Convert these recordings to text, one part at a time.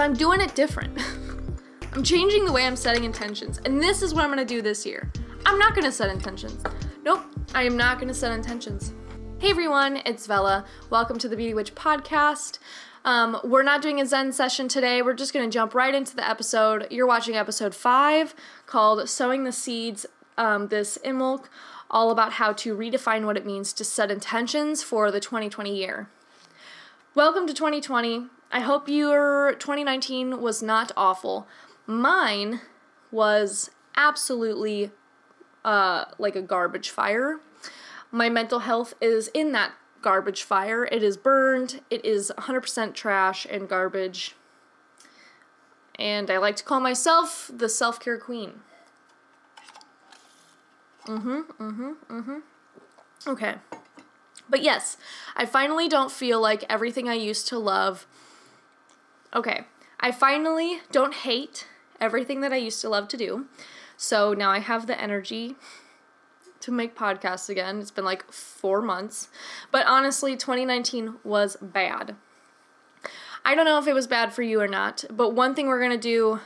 So I'm doing it different. I'm changing the way I'm setting intentions. And this is what I'm gonna do this year. I'm not gonna set intentions. Nope, I am not gonna set intentions. Hey everyone, it's Vella. Welcome to the Beauty Witch podcast. Um, we're not doing a Zen session today. We're just gonna jump right into the episode. You're watching episode five called Sowing the Seeds. Um, this Imbolc, all about how to redefine what it means to set intentions for the 2020 year. Welcome to 2020. I hope your 2019 was not awful. Mine was absolutely uh, like a garbage fire. My mental health is in that garbage fire. It is burned. It is 100% trash and garbage. And I like to call myself the self care queen. Mm hmm, mm hmm, mm hmm. Okay. But yes, I finally don't feel like everything I used to love. Okay, I finally don't hate everything that I used to love to do. So now I have the energy to make podcasts again. It's been like four months. But honestly, 2019 was bad. I don't know if it was bad for you or not, but one thing we're going to do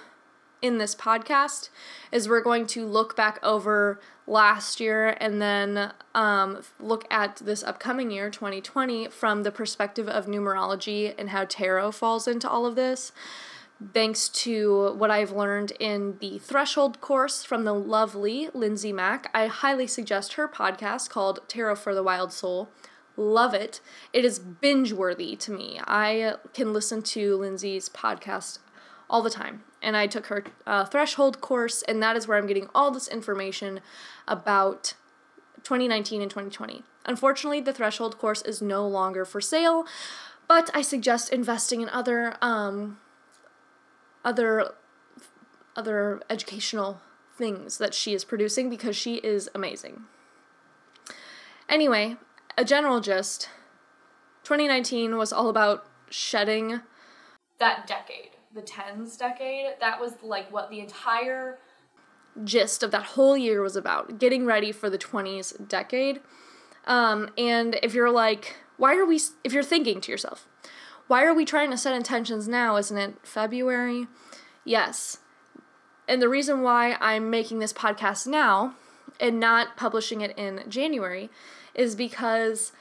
in this podcast is we're going to look back over last year and then um, look at this upcoming year, 2020, from the perspective of numerology and how tarot falls into all of this. Thanks to what I've learned in the Threshold course from the lovely Lindsay Mack. I highly suggest her podcast called Tarot for the Wild Soul. Love it. It is binge worthy to me. I can listen to Lindsay's podcast all the time. And I took her uh, threshold course, and that is where I'm getting all this information about 2019 and 2020. Unfortunately, the threshold course is no longer for sale, but I suggest investing in other um, other other educational things that she is producing because she is amazing. Anyway, a general gist 2019 was all about shedding that decade the tens decade, that was like what the entire gist of that whole year was about getting ready for the 20s decade. Um, and if you're like, why are we, if you're thinking to yourself, why are we trying to set intentions now? Isn't it February? Yes. And the reason why I'm making this podcast now and not publishing it in January is because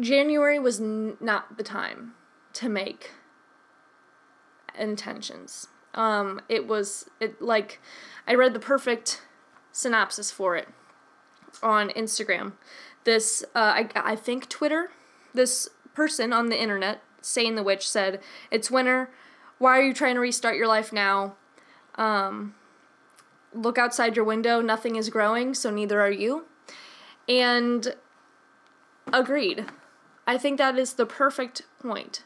January was n- not the time to make intentions. Um, it was it like I read the perfect synopsis for it on Instagram. This uh, I I think Twitter. This person on the internet, saying the witch, said, "It's winter. Why are you trying to restart your life now? Um, look outside your window. Nothing is growing, so neither are you." And agreed. I think that is the perfect point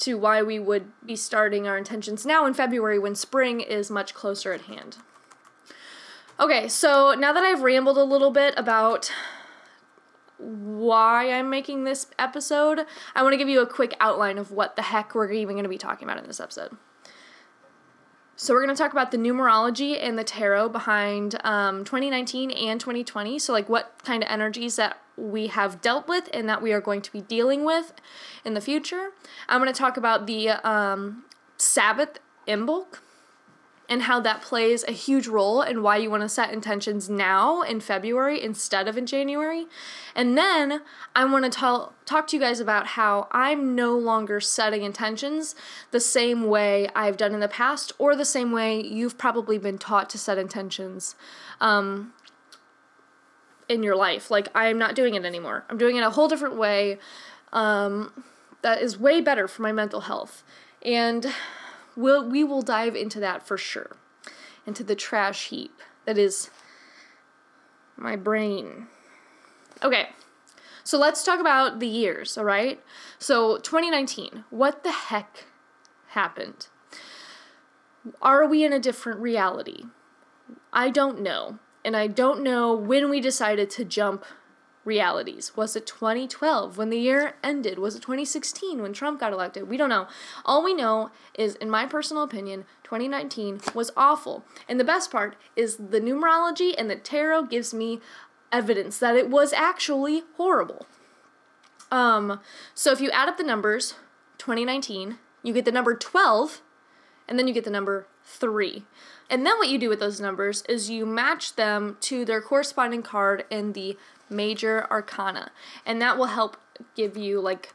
to why we would be starting our intentions now in February when spring is much closer at hand. Okay, so now that I've rambled a little bit about why I'm making this episode, I want to give you a quick outline of what the heck we're even going to be talking about in this episode. So, we're going to talk about the numerology and the tarot behind um, 2019 and 2020. So, like, what kind of energies that we have dealt with and that we are going to be dealing with in the future. I'm going to talk about the um, Sabbath Imbolc and how that plays a huge role and why you want to set intentions now in February instead of in January. And then I want to tell, talk to you guys about how I'm no longer setting intentions the same way I've done in the past or the same way you've probably been taught to set intentions. Um, in your life. Like I'm not doing it anymore. I'm doing it a whole different way. Um, that is way better for my mental health. And we'll, we will dive into that for sure. Into the trash heap that is my brain. Okay, so let's talk about the years, all right? So 2019, what the heck happened? Are we in a different reality? I don't know. And I don't know when we decided to jump realities. Was it 2012 when the year ended? Was it 2016 when Trump got elected? We don't know. All we know is, in my personal opinion, 2019 was awful. And the best part is the numerology and the tarot gives me evidence that it was actually horrible. Um, so if you add up the numbers, 2019 You get the number 12, and then you get the number 3. And then what you do with those numbers is you match them to their corresponding card in the major arcana. And that will help give you like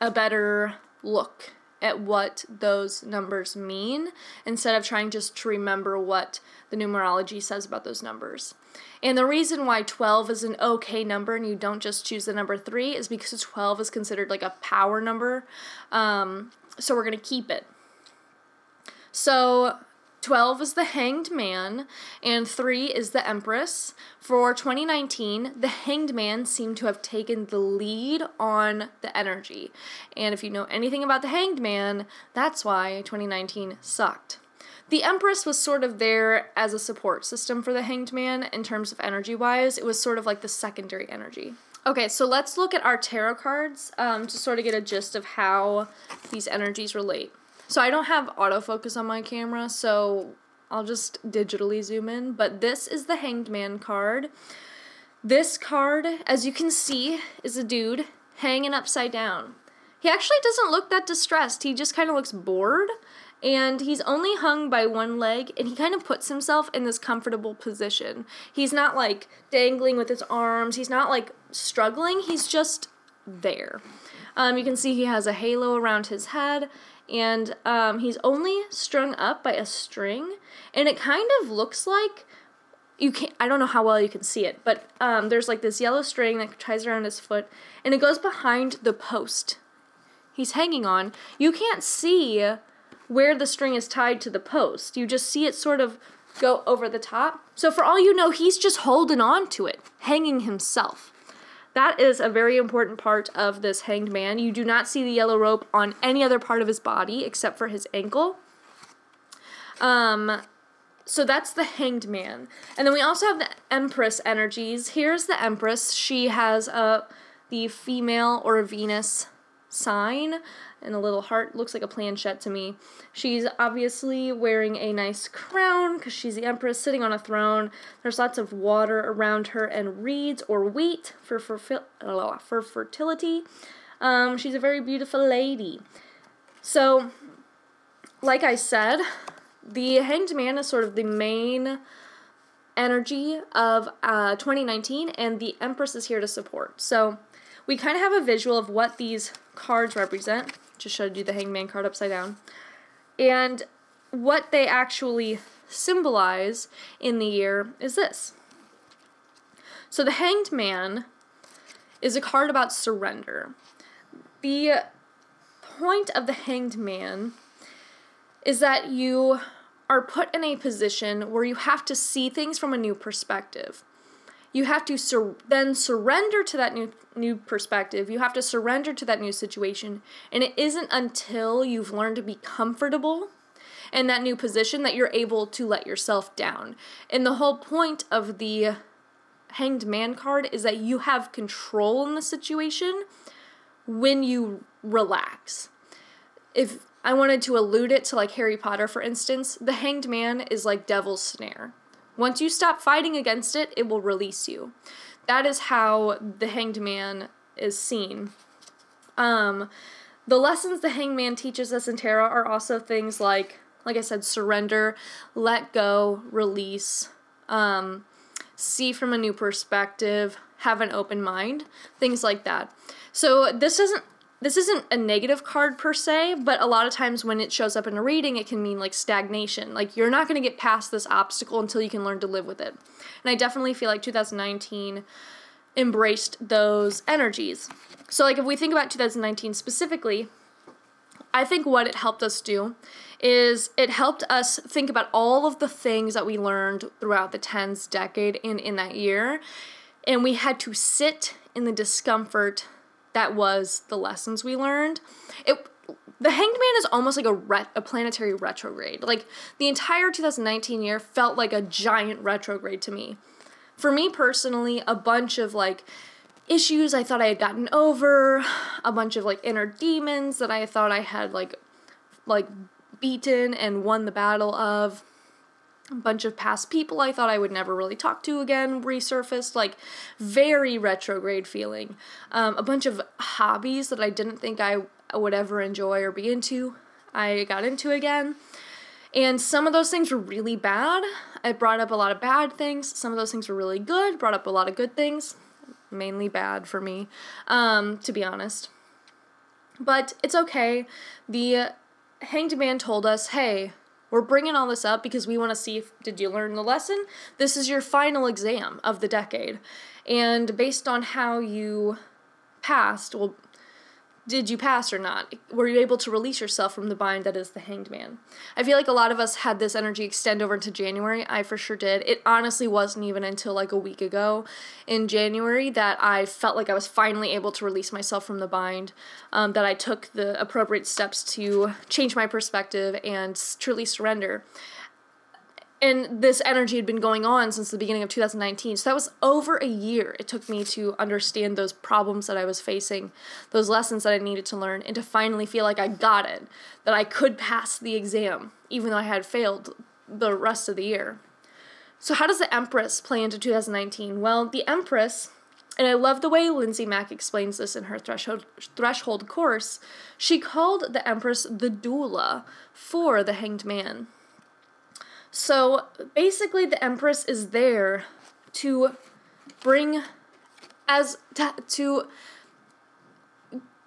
a better look at what those numbers mean instead of trying just to remember what the numerology says about those numbers. And the reason why 12 is an okay number and you don't just choose the number 3 is because 12 is considered like a power number. Um, so we're going to keep it. So 12 is the Hanged Man, and 3 is the Empress. For 2019, the Hanged Man seemed to have taken the lead on the energy. And if you know anything about the Hanged Man, that's why 2019 sucked. The Empress was sort of there as a support system for the Hanged Man in terms of energy wise. It was sort of like the secondary energy. Okay, so let's look at our tarot cards um, to sort of get a gist of how these energies relate. So I don't have autofocus on my camera, so I'll just digitally zoom in. But this is the Hanged Man card. This card, as you can see, is a dude hanging upside down. He actually doesn't look that distressed. He just kind of looks bored. And he's only hung by one leg, and he kind of puts himself in this comfortable position. He's not like dangling with his arms, he's not like struggling, he's just there. Um, you can see he has a halo around his head, and um, he's only strung up by a string, and it kind of looks like you can't. I don't know how well you can see it, but um, there's like this yellow string that ties around his foot, and it goes behind the post he's hanging on. You can't see where the string is tied to the post. You just see it sort of go over the top. So for all you know, he's just holding on to it, hanging himself. That is a very important part of this hanged man. You do not see the yellow rope on any other part of his body except for his ankle. Um, so that's the hanged man. And then we also have the empress energies. Here's the empress. She has a the female or Venus sign and a little heart. Looks like a planchette to me. She's obviously wearing a nice crown because she's the empress sitting on a throne. There's lots of water around her and reeds or wheat for, for, for fertility. Um, she's a very beautiful lady. So, like I said, the Hanged Man is sort of the main energy of uh, 2019, and the Empress is here to support. So, we kind of have a visual of what these cards represent. Just showed you the hangman card upside down. And what they actually symbolize in the year is this. So the hanged man is a card about surrender. The point of the hanged man is that you are put in a position where you have to see things from a new perspective you have to sur- then surrender to that new new perspective. You have to surrender to that new situation, and it isn't until you've learned to be comfortable in that new position that you're able to let yourself down. And the whole point of the hanged man card is that you have control in the situation when you relax. If I wanted to allude it to like Harry Potter for instance, the hanged man is like devil's snare. Once you stop fighting against it, it will release you. That is how the hanged man is seen. Um, the lessons the hanged man teaches us in tarot are also things like, like I said, surrender, let go, release, um, see from a new perspective, have an open mind, things like that. So this doesn't this isn't a negative card per se, but a lot of times when it shows up in a reading, it can mean like stagnation. Like you're not going to get past this obstacle until you can learn to live with it. And I definitely feel like 2019 embraced those energies. So, like, if we think about 2019 specifically, I think what it helped us do is it helped us think about all of the things that we learned throughout the tens decade and in that year. And we had to sit in the discomfort that was the lessons we learned. It the Hanged Man is almost like a ret- a planetary retrograde. Like the entire 2019 year felt like a giant retrograde to me. For me personally, a bunch of like issues I thought I had gotten over, a bunch of like inner demons that I thought I had like like beaten and won the battle of a bunch of past people I thought I would never really talk to again resurfaced, like very retrograde feeling. Um, a bunch of hobbies that I didn't think I would ever enjoy or be into, I got into again. And some of those things were really bad. It brought up a lot of bad things. Some of those things were really good, brought up a lot of good things. Mainly bad for me, um, to be honest. But it's okay. The Hanged Man told us, hey, we're bringing all this up because we want to see if did you learn the lesson? This is your final exam of the decade. And based on how you passed, well did you pass or not? Were you able to release yourself from the bind that is the hanged man? I feel like a lot of us had this energy extend over into January. I for sure did. It honestly wasn't even until like a week ago in January that I felt like I was finally able to release myself from the bind, um, that I took the appropriate steps to change my perspective and truly surrender and this energy had been going on since the beginning of 2019 so that was over a year it took me to understand those problems that i was facing those lessons that i needed to learn and to finally feel like i got it that i could pass the exam even though i had failed the rest of the year so how does the empress play into 2019 well the empress and I love the way Lindsay Mack explains this in her threshold threshold course. She called the Empress the doula for the hanged man. So basically, the Empress is there to bring as to, to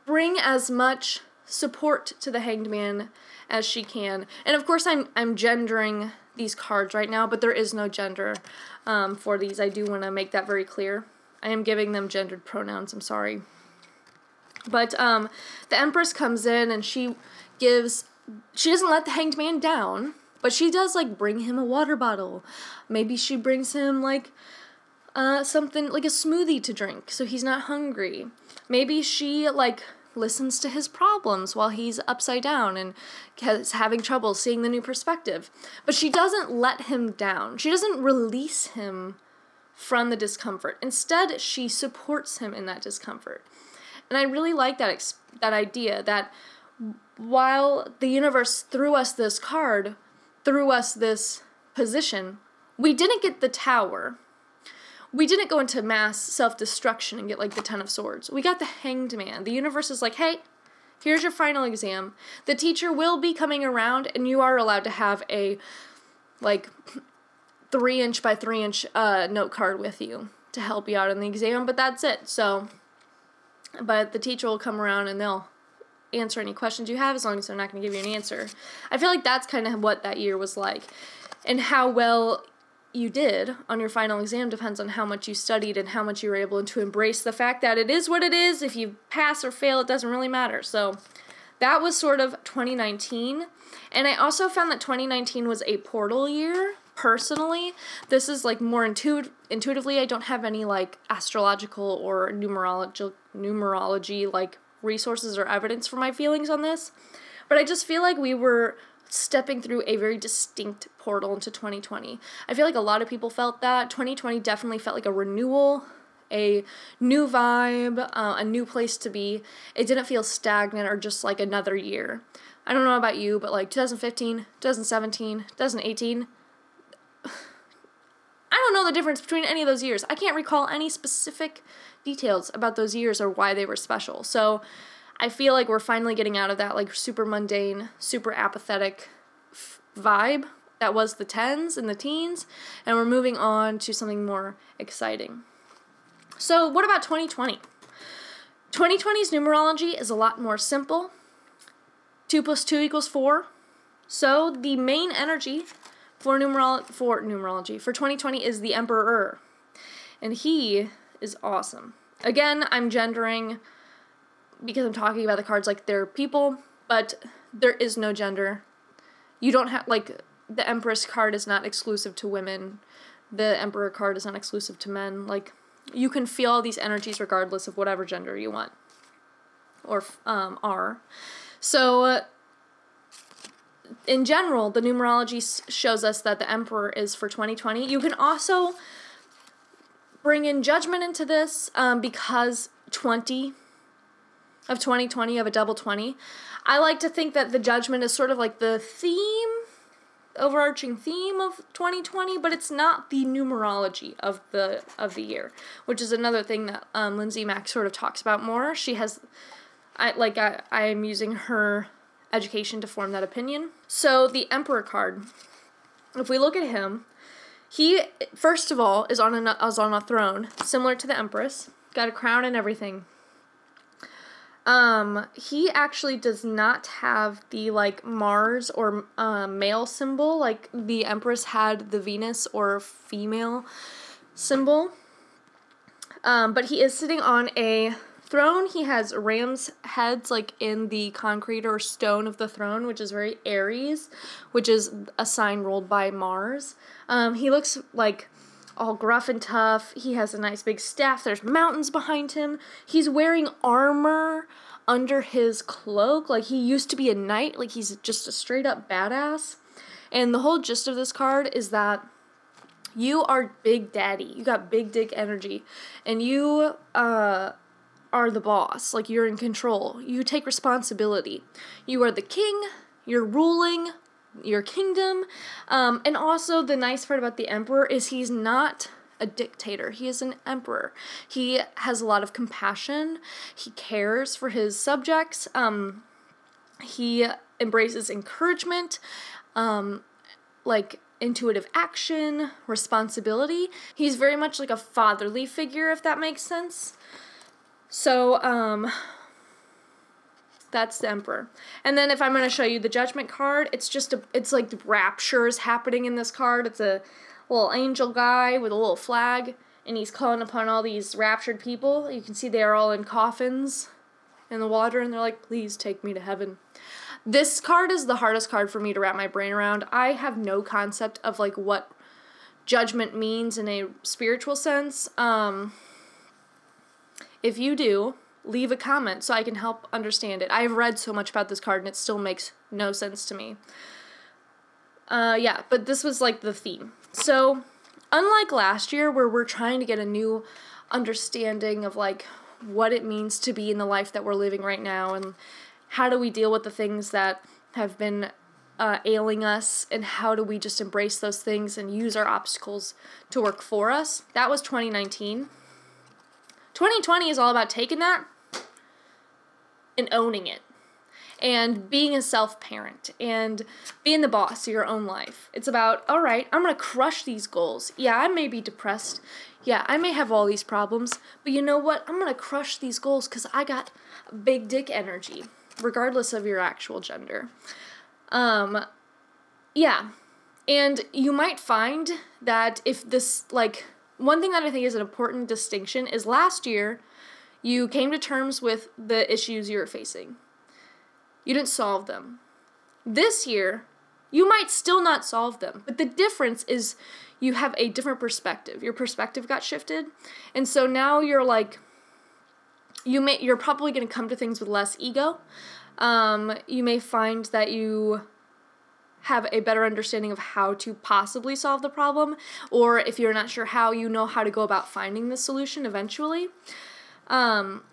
bring as much support to the hanged man as she can. And of course, I'm I'm gendering these cards right now, but there is no gender um, for these. I do want to make that very clear. I am giving them gendered pronouns. I'm sorry. But um, the Empress comes in and she gives. She doesn't let the hanged man down. But she does like bring him a water bottle. Maybe she brings him like uh, something like a smoothie to drink so he's not hungry. Maybe she like listens to his problems while he's upside down and is having trouble seeing the new perspective. But she doesn't let him down. She doesn't release him from the discomfort. Instead, she supports him in that discomfort. And I really like that ex- that idea that while the universe threw us this card, threw us this position, we didn't get the tower. We didn't go into mass self destruction and get like the Ten of Swords. We got the Hanged Man. The universe is like, hey, here's your final exam. The teacher will be coming around, and you are allowed to have a like three inch by three inch uh, note card with you to help you out in the exam, but that's it. So, but the teacher will come around and they'll answer any questions you have as long as they're not going to give you an answer. I feel like that's kind of what that year was like. And how well you did on your final exam depends on how much you studied and how much you were able to embrace the fact that it is what it is. If you pass or fail, it doesn't really matter. So that was sort of 2019. And I also found that 2019 was a portal year personally. This is like more intuitive intuitively. I don't have any like astrological or numerology numerology like resources or evidence for my feelings on this, but I just feel like we were stepping through a very distinct portal into 2020. I feel like a lot of people felt that. 2020 definitely felt like a renewal, a new vibe, uh, a new place to be. It didn't feel stagnant or just like another year. I don't know about you, but like 2015, 2017, 2018, I don't know the difference between any of those years. I can't recall any specific details about those years or why they were special. So I feel like we're finally getting out of that like super mundane, super apathetic f- vibe that was the tens and the teens, and we're moving on to something more exciting. So, what about 2020? 2020's numerology is a lot more simple. 2 plus 2 equals 4. So, the main energy for, for numerology for 2020 is the Emperor. And he is awesome. Again, I'm gendering because I'm talking about the cards like they're people, but there is no gender. You don't have like the Empress card is not exclusive to women. The Emperor card is not exclusive to men. Like you can feel these energies regardless of whatever gender you want or um, are. So in general, the numerology shows us that the Emperor is for 2020. You can also bring in judgment into this um, because 20 of 2020 of a double 20 i like to think that the judgment is sort of like the theme overarching theme of 2020 but it's not the numerology of the of the year which is another thing that um, lindsay mack sort of talks about more she has I like I I am using her education to form that opinion. So the Emperor card, if we look at him, he first of all is on a is on a throne similar to the Empress, got a crown and everything. Um, he actually does not have the like Mars or uh, male symbol like the Empress had the Venus or female symbol. Um, but he is sitting on a throne. He has ram's heads like in the concrete or stone of the throne, which is very Aries, which is a sign ruled by Mars. Um, he looks like all gruff and tough. He has a nice big staff. There's mountains behind him. He's wearing armor under his cloak. Like he used to be a knight. Like he's just a straight up badass. And the whole gist of this card is that you are big daddy. You got big dick energy. And you uh are the boss. Like you're in control. You take responsibility. You are the king. You're ruling your kingdom. Um, and also, the nice part about the emperor is he's not a dictator. He is an emperor. He has a lot of compassion. He cares for his subjects. Um, he embraces encouragement, um, like intuitive action, responsibility. He's very much like a fatherly figure, if that makes sense. So, um, that's the emperor. And then if I'm going to show you the judgment card, it's just a it's like rapture is happening in this card. It's a little angel guy with a little flag and he's calling upon all these raptured people. You can see they are all in coffins in the water and they're like, "Please take me to heaven." This card is the hardest card for me to wrap my brain around. I have no concept of like what judgment means in a spiritual sense. Um if you do, leave a comment so I can help understand it. I've read so much about this card and it still makes no sense to me. Uh, yeah, but this was like the theme. So, unlike last year where we're trying to get a new understanding of like what it means to be in the life that we're living right now and how do we deal with the things that have been uh, ailing us and how do we just embrace those things and use our obstacles to work for us. That was 2019. 2020 is all about taking that and owning it and being a self parent and being the boss of your own life. It's about, all right, I'm gonna crush these goals. Yeah, I may be depressed. Yeah, I may have all these problems, but you know what? I'm gonna crush these goals because I got big dick energy, regardless of your actual gender. Um, yeah. And you might find that if this, like, one thing that I think is an important distinction is last year you came to terms with the issues you were facing. You didn't solve them. This year, you might still not solve them, but the difference is you have a different perspective. Your perspective got shifted. And so now you're like you may you're probably going to come to things with less ego. Um, you may find that you have a better understanding of how to possibly solve the problem, or if you're not sure how, you know how to go about finding the solution eventually. Um,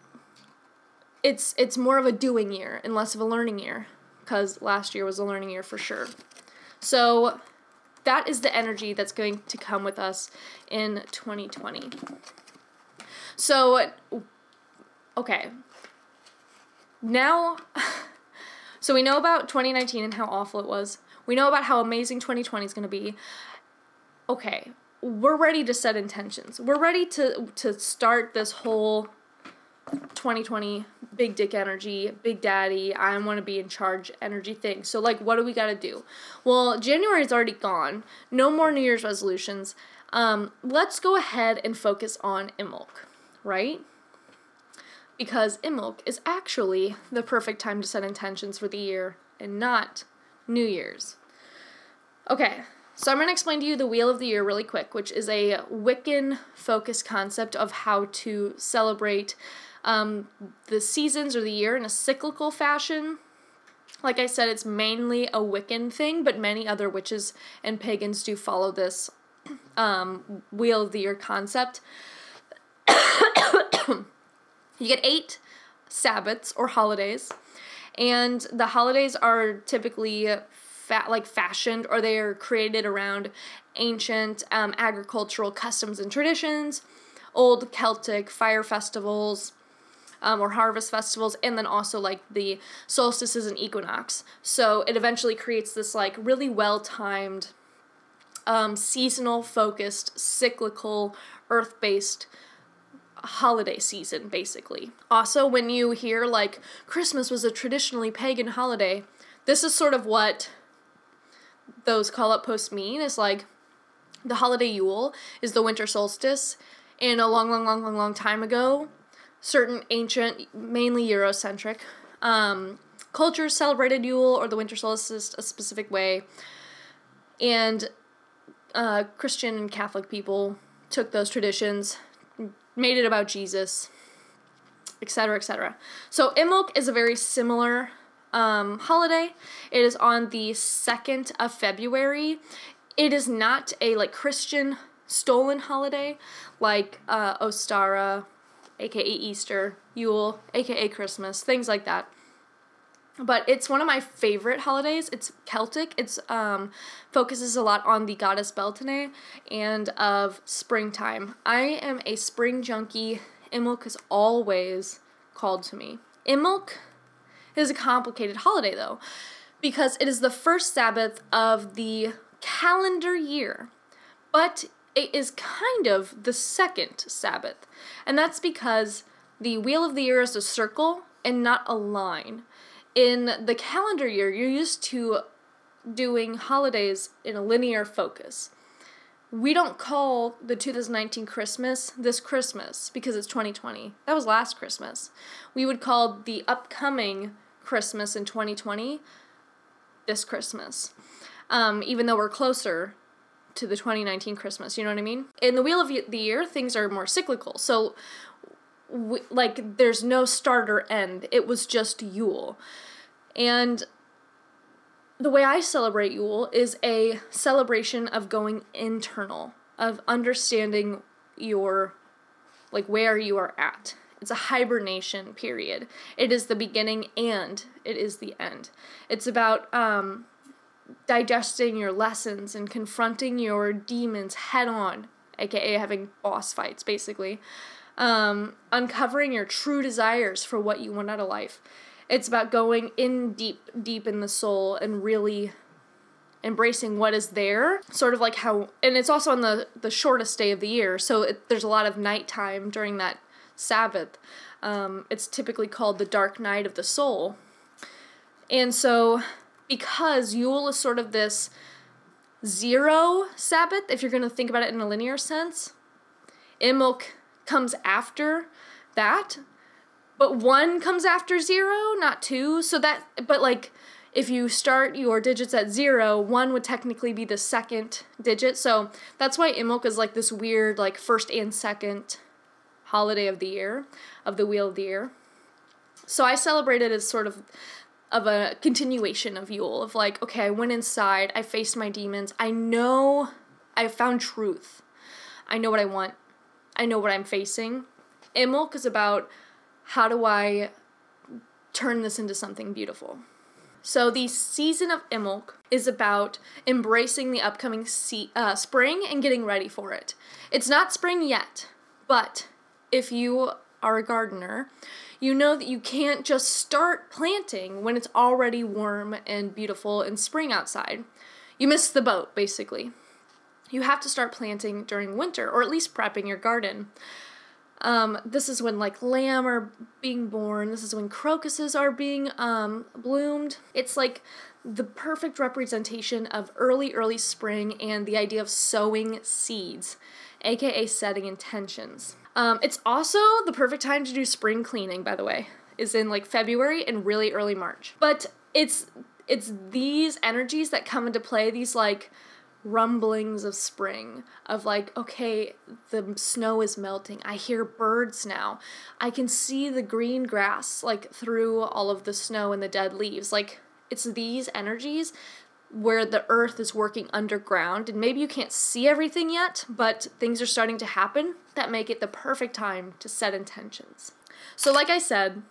it's it's more of a doing year and less of a learning year, because last year was a learning year for sure. So that is the energy that's going to come with us in 2020. So, okay. Now, so we know about 2019 and how awful it was. We know about how amazing 2020 is going to be. Okay, we're ready to set intentions. We're ready to to start this whole 2020 big dick energy, big daddy, I want to be in charge energy thing. So like what do we got to do? Well, January is already gone. No more New Year's resolutions. Um, let's go ahead and focus on Imbolc, right? Because Imbolc is actually the perfect time to set intentions for the year and not New Year's. Okay, so I'm going to explain to you the Wheel of the Year really quick, which is a Wiccan focused concept of how to celebrate um, the seasons or the year in a cyclical fashion. Like I said, it's mainly a Wiccan thing, but many other witches and pagans do follow this um, Wheel of the Year concept. you get eight Sabbats or holidays and the holidays are typically fat like fashioned or they are created around ancient um, agricultural customs and traditions, old Celtic fire festivals, um, or harvest festivals, and then also like the solstices and equinox. So it eventually creates this like really well timed, um, seasonal focused, cyclical, earth based holiday season, basically. Also, when you hear like Christmas was a traditionally pagan holiday, this is sort of what those call up posts mean is like the holiday Yule is the winter solstice, and a long, long, long, long, long time ago, certain ancient, mainly Eurocentric, um, cultures celebrated Yule or the winter solstice a specific way, and uh, Christian and Catholic people took those traditions, made it about Jesus, etc., etc. So Imbolc is a very similar um, holiday. It is on the 2nd of February. It is not a like Christian stolen holiday like uh, Ostara, aka Easter, Yule, aka Christmas, things like that. But it's one of my favorite holidays. It's Celtic. It's um, focuses a lot on the goddess Beltane and of springtime. I am a spring junkie. Imbolc is always called to me. Imbolc is a complicated holiday though, because it is the first Sabbath of the calendar year, but it is kind of the second Sabbath. And that's because the wheel of the year is a circle and not a line. In the calendar year, you're used to doing holidays in a linear focus. We don't call the 2019 Christmas this Christmas because it's 2020. That was last Christmas. We would call the upcoming Christmas in 2020 this Christmas. Um, even though we're closer to the 2019 Christmas, you know what I mean? In the Wheel of the Year, things are more cyclical. So, we, like, there's no start or end. It was just Yule. And the way I celebrate Yule is a celebration of going internal, of understanding your, like, where you are at. It's a hibernation period. It is the beginning and it is the end. It's about um, digesting your lessons and confronting your demons head on, aka having boss fights, basically. Um, uncovering your true desires for what you want out of life. It's about going in deep, deep in the soul and really embracing what is there sort of like how and it's also on the the shortest day of the year so it, there's a lot of nighttime during that Sabbath. Um, it's typically called the dark night of the soul. And so, because Yule is sort of this zero Sabbath, if you're going to think about it in a linear sense, Imbolc comes after that, but one comes after zero, not two. So that, but like, if you start your digits at zero, one would technically be the second digit. So that's why Imbolc is like this weird, like first and second holiday of the year, of the wheel of the year. So I celebrated it as sort of of a continuation of Yule of like, okay, I went inside, I faced my demons. I know I found truth. I know what I want. I know what I'm facing. Imbolc is about how do I turn this into something beautiful. So the season of Imbolc is about embracing the upcoming se- uh, spring and getting ready for it. It's not spring yet, but if you are a gardener, you know that you can't just start planting when it's already warm and beautiful and spring outside. You miss the boat, basically. You have to start planting during winter, or at least prepping your garden. Um, this is when like lamb are being born. This is when crocuses are being um, bloomed. It's like the perfect representation of early, early spring and the idea of sowing seeds, aka setting intentions. Um, it's also the perfect time to do spring cleaning, by the way, is in like February and really early March. But it's it's these energies that come into play, these like rumblings of spring of like okay the snow is melting i hear birds now i can see the green grass like through all of the snow and the dead leaves like it's these energies where the earth is working underground and maybe you can't see everything yet, but things are starting to happen that make it the perfect time to set intentions. So, like I said,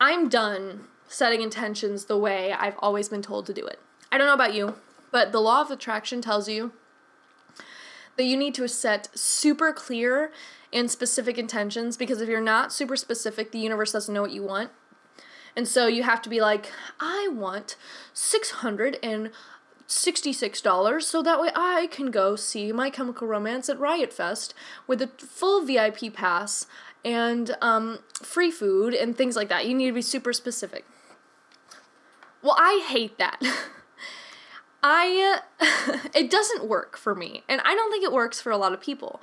I'm done setting intentions the way I've always been told to do it. I don't know about you, but the law of attraction tells you that you need to set super clear and specific intentions because if you're not super specific, the universe doesn't know what you want. And so you have to be like, I want $666 so that way I can go see My Chemical Romance at Riot Fest with a full VIP pass and um, free food and things like that. You need to be super specific. Well, I hate that. I it doesn't work for me, and I don't think it works for a lot of people.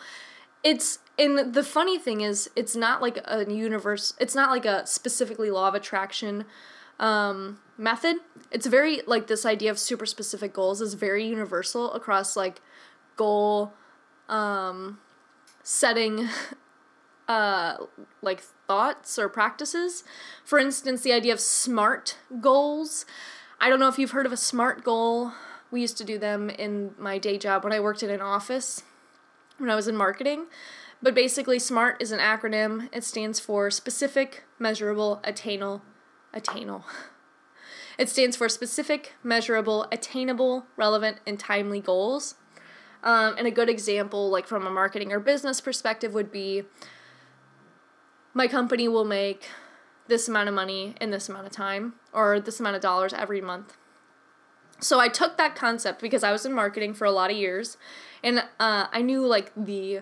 It's and the funny thing is, it's not like a universe. It's not like a specifically law of attraction um, method. It's very like this idea of super specific goals is very universal across like goal um, setting uh, like thoughts or practices. For instance, the idea of SMART goals. I don't know if you've heard of a SMART goal. We used to do them in my day job when I worked in an office when I was in marketing. But basically, SMART is an acronym. It stands for specific, measurable, attainable, attainable. It stands for specific, measurable, attainable, relevant, and timely goals. Um, and a good example, like from a marketing or business perspective, would be my company will make this amount of money in this amount of time or this amount of dollars every month. So I took that concept because I was in marketing for a lot of years and uh, I knew like the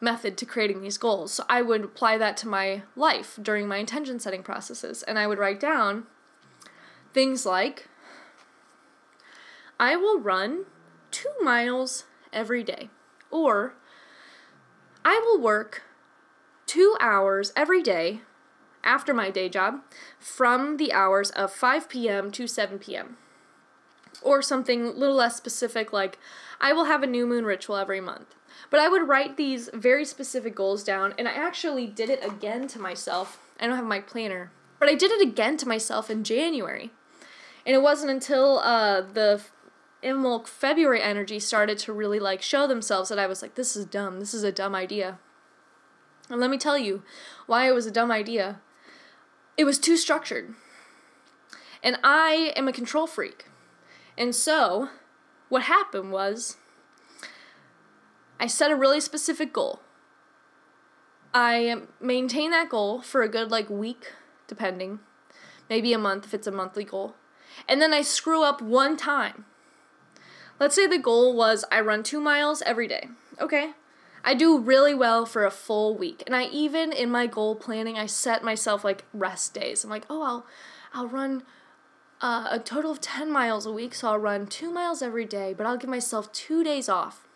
method to creating these goals. So I would apply that to my life during my intention setting processes and I would write down things like I will run two miles every day or I will work two hours every day after my day job from the hours of 5 p.m. to 7 p.m. Or something a little less specific, like I will have a new moon ritual every month. But I would write these very specific goals down, and I actually did it again to myself. I don't have my planner, but I did it again to myself in January. And it wasn't until uh, the Imbolc February energy started to really like show themselves that I was like, this is dumb. This is a dumb idea. And let me tell you why it was a dumb idea. It was too structured. And I am a control freak. And so, what happened was, I set a really specific goal. I maintain that goal for a good, like, week, depending. Maybe a month if it's a monthly goal. And then I screw up one time. Let's say the goal was I run two miles every day. Okay, I do really well for a full week. And I even in my goal planning, I set myself like rest days. I'm like, "Oh, I'll I'll run uh, a total of 10 miles a week, so I'll run 2 miles every day, but I'll give myself 2 days off."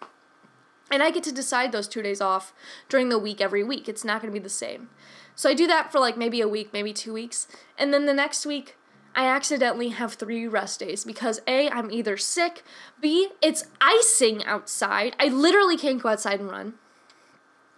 And I get to decide those 2 days off during the week every week. It's not going to be the same. So I do that for like maybe a week, maybe 2 weeks. And then the next week I accidentally have three rest days because A, I'm either sick, B, it's icing outside. I literally can't go outside and run.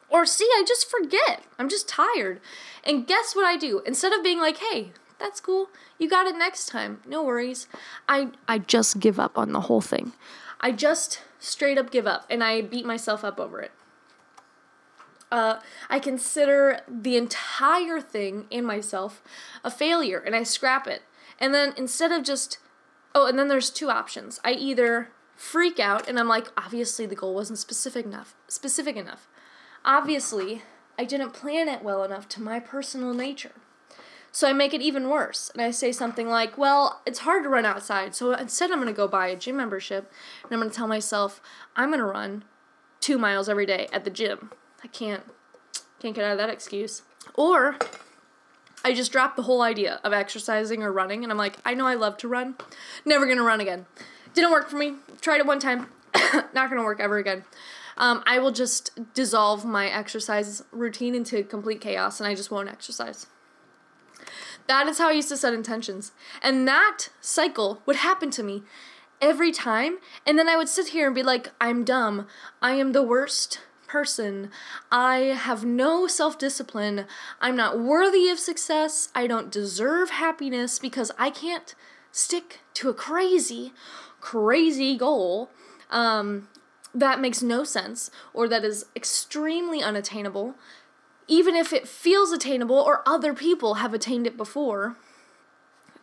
Or C, I just forget. I'm just tired. And guess what I do? Instead of being like, hey, that's cool, you got it next time, no worries, I, I just give up on the whole thing. I just straight up give up and I beat myself up over it. Uh, I consider the entire thing in myself a failure and I scrap it. And then instead of just, oh, and then there's two options. I either freak out and I'm like, obviously the goal wasn't specific enough, specific enough. Obviously, I didn't plan it well enough to my personal nature. So I make it even worse. And I say something like, well, it's hard to run outside. So instead, I'm going to go buy a gym membership and I'm going to tell myself, I'm going to run two miles every day at the gym. I can't, can't get out of that excuse. Or I just dropped the whole idea of exercising or running, and I'm like, I know I love to run. Never gonna run again. Didn't work for me. Tried it one time. Not gonna work ever again. Um, I will just dissolve my exercise routine into complete chaos, and I just won't exercise. That is how I used to set intentions. And that cycle would happen to me every time. And then I would sit here and be like, I'm dumb. I am the worst person. I have no self discipline. I'm not worthy of success. I don't deserve happiness because I can't stick to a crazy, crazy goal um, that makes no sense or that is extremely unattainable. Even if it feels attainable or other people have attained it before,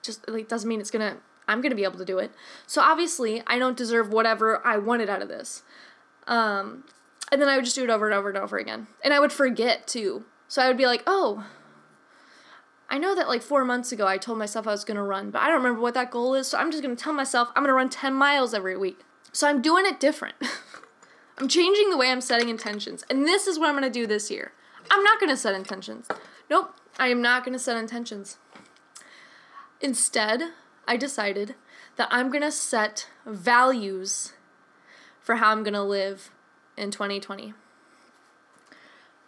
just like doesn't mean it's gonna I'm gonna be able to do it. So obviously I don't deserve whatever I wanted out of this. Um, And then I would just do it over and over and over again. And I would forget too. So I would be like, oh, I know that like four months ago I told myself I was gonna run, but I don't remember what that goal is, so I'm just gonna tell myself I'm gonna run 10 miles every week. So I'm doing it different. I'm changing the way I'm setting intentions. And this is what I'm gonna do this year. I'm not gonna set intentions. Nope, I am not gonna set intentions. Instead, I decided that I'm gonna set values for how I'm gonna live in 2020.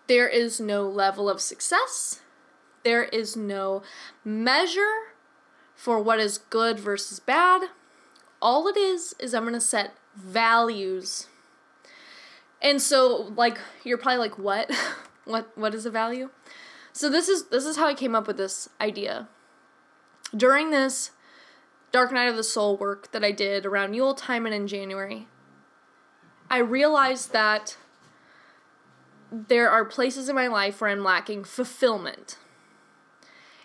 There is no level of success. There is no measure for what is good versus bad. All it is is I'm going to set values. And so like you're probably like what? what what is the value? So this is this is how I came up with this idea. During this Dark Night of the Soul work that I did around Yule time and in January, I realized that there are places in my life where I'm lacking fulfillment.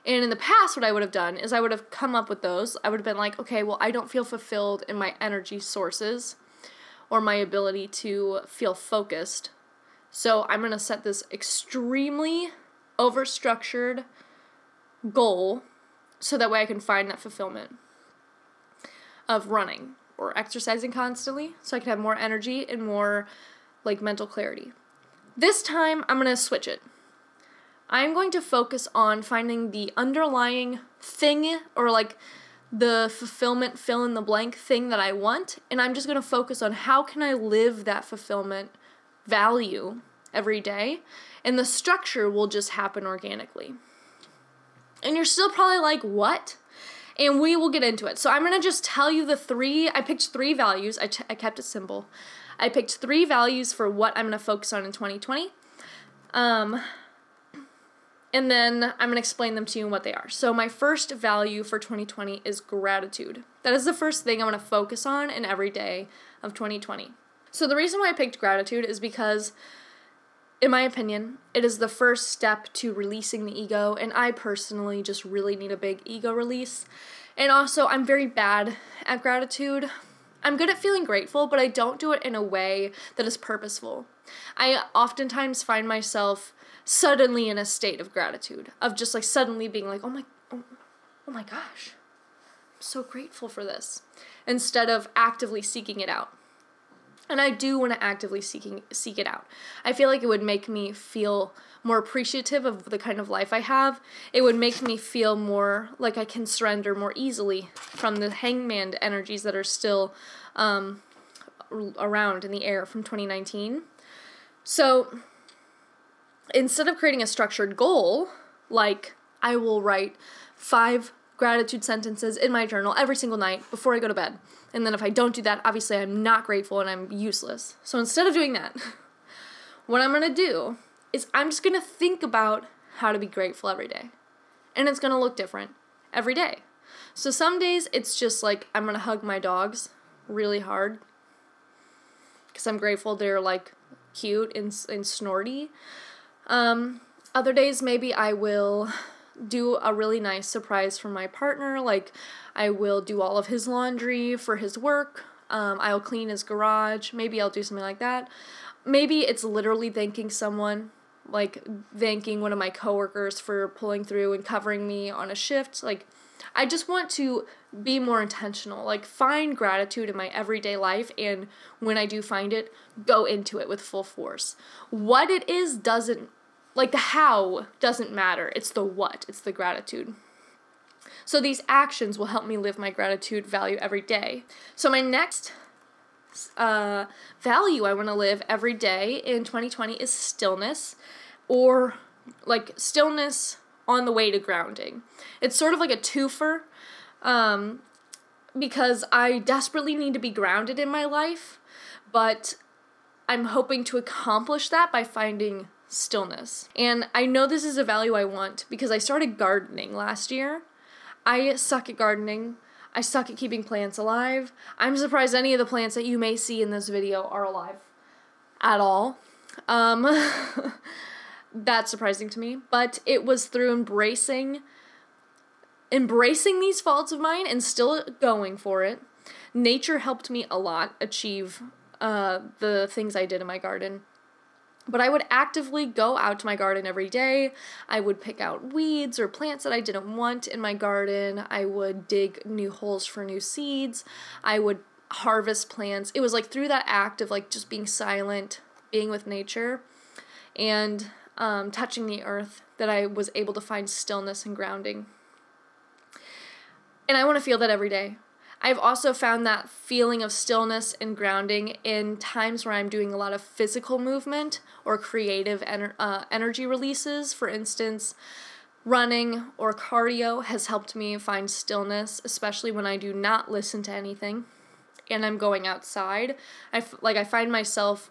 And in the past, what I would have done is I would have come up with those. I would have been like, okay, well, I don't feel fulfilled in my energy sources or my ability to feel focused. So I'm going to set this extremely overstructured goal so that way I can find that fulfillment of running or exercising constantly so I can have more energy and more like mental clarity. This time, I'm going to switch it. I'm going to focus on finding the underlying thing or like the fulfillment fill in the blank thing that I want and I'm just going to focus on how can I live that fulfillment value every day and the structure will just happen organically. And you're still probably like, "What?" And we will get into it. So I'm going to just tell you the three I picked three values. I, t- I kept it simple. I picked three values for what I'm going to focus on in 2020. Um, and then I'm going to explain them to you and what they are. So, my first value for 2020 is gratitude. That is the first thing I'm going to focus on in every day of 2020. So, the reason why I picked gratitude is because, in my opinion, it is the first step to releasing the ego. And I personally just really need a big ego release. And also, I'm very bad at gratitude. I'm good at feeling grateful, but I don't do it in a way that is purposeful. I oftentimes find myself suddenly in a state of gratitude, of just like suddenly being like, oh my, oh, oh my gosh, I'm so grateful for this, instead of actively seeking it out. And I do want to actively seeking seek it out. I feel like it would make me feel more appreciative of the kind of life I have. It would make me feel more like I can surrender more easily from the Hanged Man energies that are still um, around in the air from 2019. So instead of creating a structured goal, like I will write five gratitude sentences in my journal every single night before I go to bed. And then if I don't do that, obviously I'm not grateful and I'm useless. So instead of doing that, what I'm to do is I'm just to think about how to be grateful every day. And it's to look different every day. So some days it's just like I'm to hug my dogs really hard because I'm grateful they're like cute and, and snorty. Um, other days, maybe I will do a really nice surprise for my partner. Like, I will do all of his laundry for his work. Um, I'll clean his garage. Maybe I'll do something like that. Maybe it's literally thanking someone, like thanking one of my coworkers for pulling through and covering me on a shift. Like, I just want to be more intentional. Like, find gratitude in my everyday life, and when I do find it, go into it with full force. What it is doesn't, like, the how doesn't matter. It's the what, it's the gratitude. So, these actions will help me live my gratitude value every day. So, my next uh, value I want to live every day in 2020 is stillness or like stillness on the way to grounding. It's sort of like a twofer um, because I desperately need to be grounded in my life, but I'm hoping to accomplish that by finding stillness. And I know this is a value I want because I started gardening last year. I suck at gardening. I suck at keeping plants alive. I'm surprised any of the plants that you may see in this video are alive at all. Um, that's surprising to me, but it was through embracing embracing these faults of mine and still going for it. Nature helped me a lot achieve uh, the things I did in my garden. But I would actively go out to my garden every day. I would pick out weeds or plants that I didn't want in my garden. I would dig new holes for new seeds. I would harvest plants. It was like through that act of like just being silent, being with nature, and um, touching the earth that I was able to find stillness and grounding. And I want to feel that every day. I've also found that feeling of stillness and grounding in times where I'm doing a lot of physical movement or creative ener- uh, energy releases. For instance, running or cardio has helped me find stillness, especially when I do not listen to anything and I'm going outside. I f- like I find myself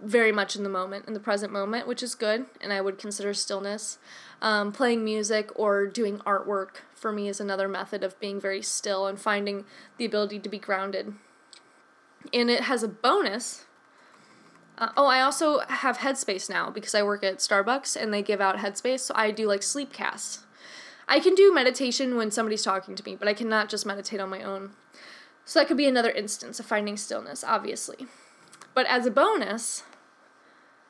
very much in the moment, in the present moment, which is good, and I would consider stillness. Um, playing music or doing artwork for me is another method of being very still and finding the ability to be grounded. And it has a bonus. Uh, oh, I also have Headspace now because I work at Starbucks and they give out Headspace, so I do like sleep casts. I can do meditation when somebody's talking to me, but I cannot just meditate on my own. So that could be another instance of finding stillness, obviously. But as a bonus,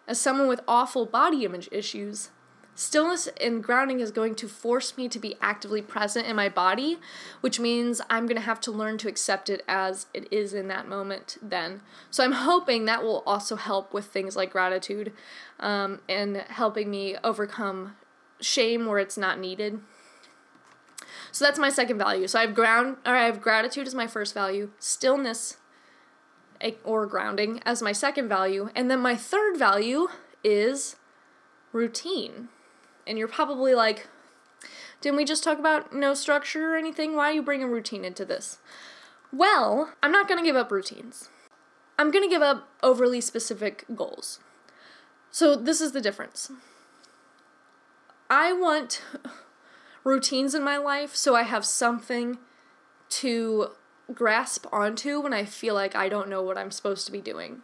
as someone with awful body image issues, stillness and grounding is going to force me to be actively present in my body, which means I'm going to have to learn to accept it as it is in that moment then. So I'm hoping that will also help with things like gratitude um, and helping me overcome shame where it's not needed. So that's my second value. So I have ground or I have gratitude as my first value, stillness or grounding as my second value. And then my third value is routine. And you're probably like, didn't we just talk about no structure or anything? Why are you bringing routine into this? Well, I'm not to give up routines. I'm to give up overly specific goals. So, this is the difference. I want routines in my life so I have something to grasp onto when I feel like I don't know what I'm supposed to be doing.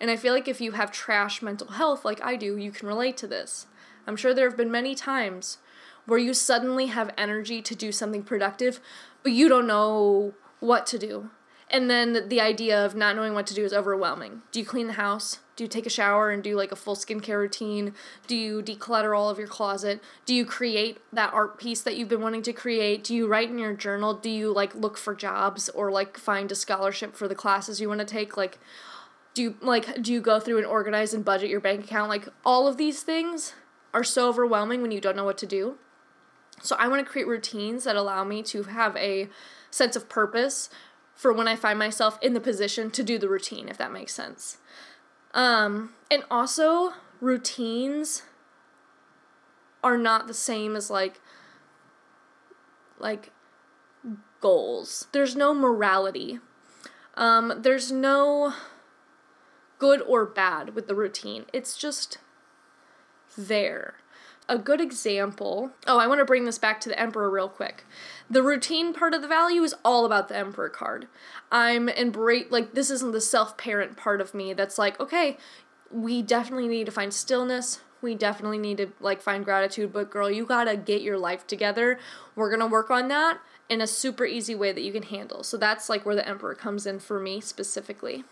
And I feel like if you have trash mental health like I do, you can relate to this. I'm sure there have been many times where you suddenly have energy to do something productive, but you don't know what to do. And then the idea of not knowing what to do is overwhelming. Do you clean the house? Do you take a shower and do like a full skincare routine? Do you declutter all of your closet? Do you create that art piece that you've been wanting to create? Do you write in your journal? Do you like look for jobs or like find a scholarship for the classes you want to take? Like do you like do you go through and organize and budget your bank account? Like all of these things are so overwhelming when you don't know what to do. So I want to create routines that allow me to have a sense of purpose for when I find myself in the position to do the routine, if that makes sense. Um, and also, routines are not the same as like like goals. There's no morality. Um, there's no good or bad with the routine. It's just there a good example. Oh, I want to bring this back to the Emperor real quick. The routine part of the value is all about the Emperor card. I'm embrace like this isn't the self-parent part of me that's like, okay, we definitely need to find stillness. We definitely need to like find gratitude, but girl, you got to get your life together. We're going to work on that in a super easy way that you can handle. So that's like where the Emperor comes in for me specifically.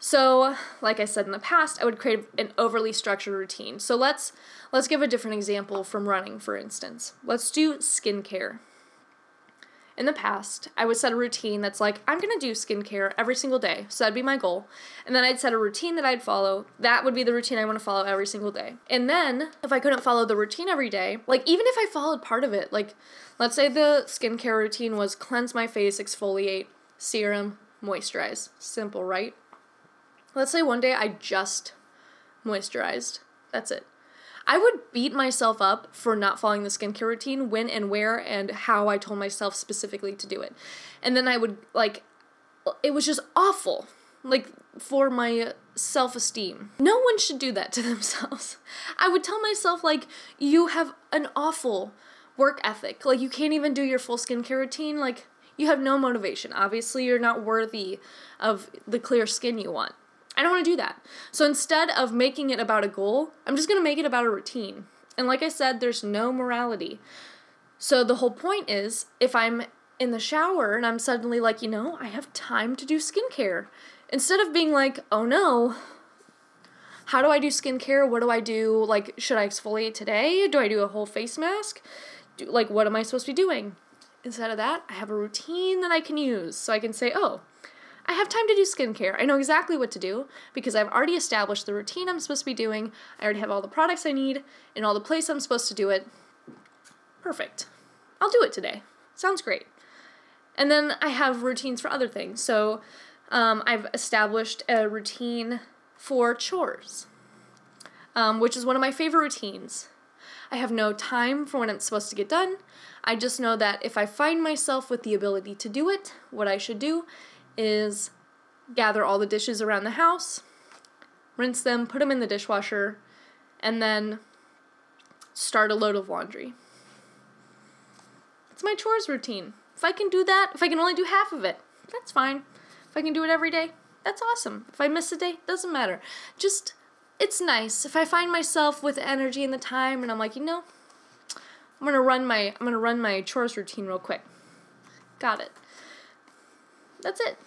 So, like I said in the past, I would create an overly structured routine. So let's let's give a different example from running, for instance. Let's do skincare. In the past, I would set a routine that's like, I'm gonna do skincare every single day. So that'd be my goal. And then I'd set a routine that I'd follow. That would be the routine I wanna follow every single day. And then, if I couldn't follow the routine every day, like even if I followed part of it, like let's say the skincare routine was cleanse my face, exfoliate, serum, moisturize. Simple, right? Let's say one day I just moisturized. That's it. I would beat myself up for not following the skincare routine, when and where and how I told myself specifically to do it. And then I would, like, it was just awful. Like, for my self esteem. No one should do that to themselves. I would tell myself, like, you have an awful work ethic. Like, you can't even do your full skincare routine. Like, you have no motivation. Obviously, you're not worthy of the clear skin you want. I don't want to do that. So instead of making it about a goal, I'm just going to make it about a routine. And like I said, there's no morality. So the whole point is if I'm in the shower and I'm suddenly like, you know, I have time to do skincare, instead of being like, oh no, how do I do skincare? What do I do? Like, should I exfoliate today? Do I do a whole face mask? Do, like, what am I supposed to be doing? Instead of that, I have a routine that I can use. So I can say, oh, I have time to do skincare. I know exactly what to do because I've already established the routine I'm supposed to be doing. I already have all the products I need and all the place I'm supposed to do it. Perfect. I'll do it today. Sounds great. And then I have routines for other things. So um, I've established a routine for chores, um, which is one of my favorite routines. I have no time for when it's supposed to get done. I just know that if I find myself with the ability to do it, what I should do is gather all the dishes around the house, rinse them, put them in the dishwasher, and then start a load of laundry. It's my chores routine. If I can do that, if I can only do half of it, that's fine. If I can do it every day, that's awesome. If I miss a day, doesn't matter. Just, it's nice. If I find myself with energy and the time and I'm like, you know, I'm gonna run my I'm gonna run my chores routine real quick. Got it. That's it.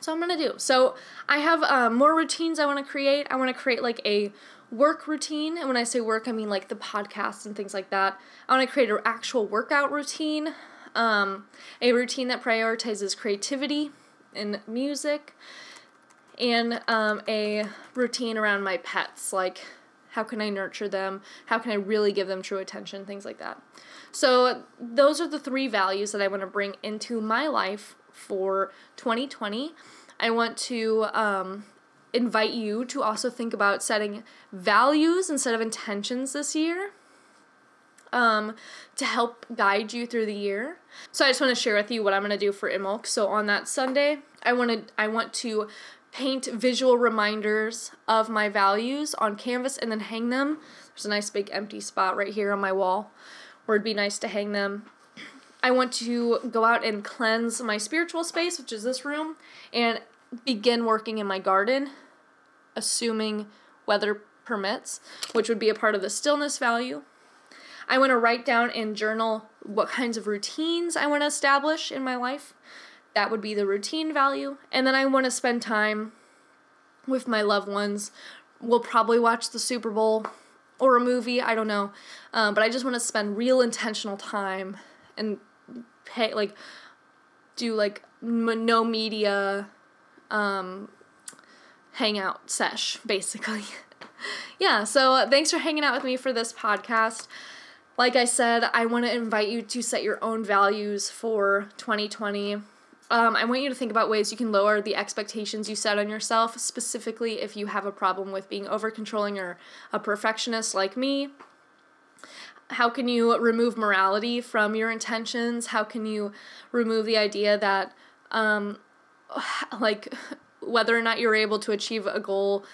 So I'm gonna do. So I have uh, more routines I want to create. I want to create like a work routine, and when I say work, I mean like the podcast and things like that. I want to create an actual workout routine, um, a routine that prioritizes creativity and music, and um, a routine around my pets, like how can I nurture them, how can I really give them true attention, things like that. So those are the three values that I want to bring into my life for 2020. I want to um, invite you to also think about setting values instead of intentions this year um, to help guide you through the year. So I just want to share with you what I'm going to do for Imbolc. So on that Sunday, I want to I want to paint visual reminders of my values on canvas and then hang them. There's a nice big empty spot right here on my wall where it'd be nice to hang them. I want to go out and cleanse my spiritual space, which is this room, and begin working in my garden, assuming weather permits, which would be a part of the stillness value. I want to write down and journal what kinds of routines I want to establish in my life. That would be the routine value. And then I want to spend time with my loved ones. We'll probably watch the Super Bowl or a movie, I don't know. Um, but I just want to spend real intentional time and pay, like, do like m- no media um, hangout sesh, basically. yeah, so uh, thanks for hanging out with me for this podcast. Like I said, I want to invite you to set your own values for 2020. Um, I want you to think about ways you can lower the expectations you set on yourself, specifically if you have a problem with being over controlling or a perfectionist like me. How can you remove morality from your intentions? How can you remove the idea that um, like whether or not you're able to achieve a goal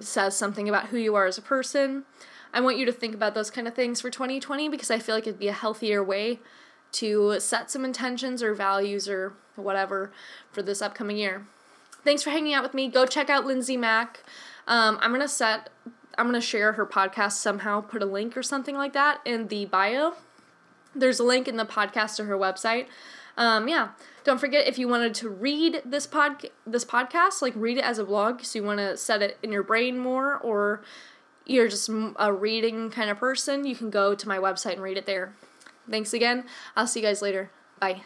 says something about who you are as a person. I want you to think about those kind of things for 2020 because I feel like it'd be a healthier way to set some intentions or values or whatever for this upcoming year. Thanks for hanging out with me. Go check out Lindsay Mack. Um, I'm gonna set. I'm gonna share her podcast somehow. Put a link or something like that in the bio. There's a link in the podcast to her website. Um, yeah. Don't forget if you wanted to read this pod this podcast, like read it as a blog, so you want to set it in your brain more, or you're just a reading kind of person, you can go to my website and read it there. Thanks again. I'll see you guys later. Bye.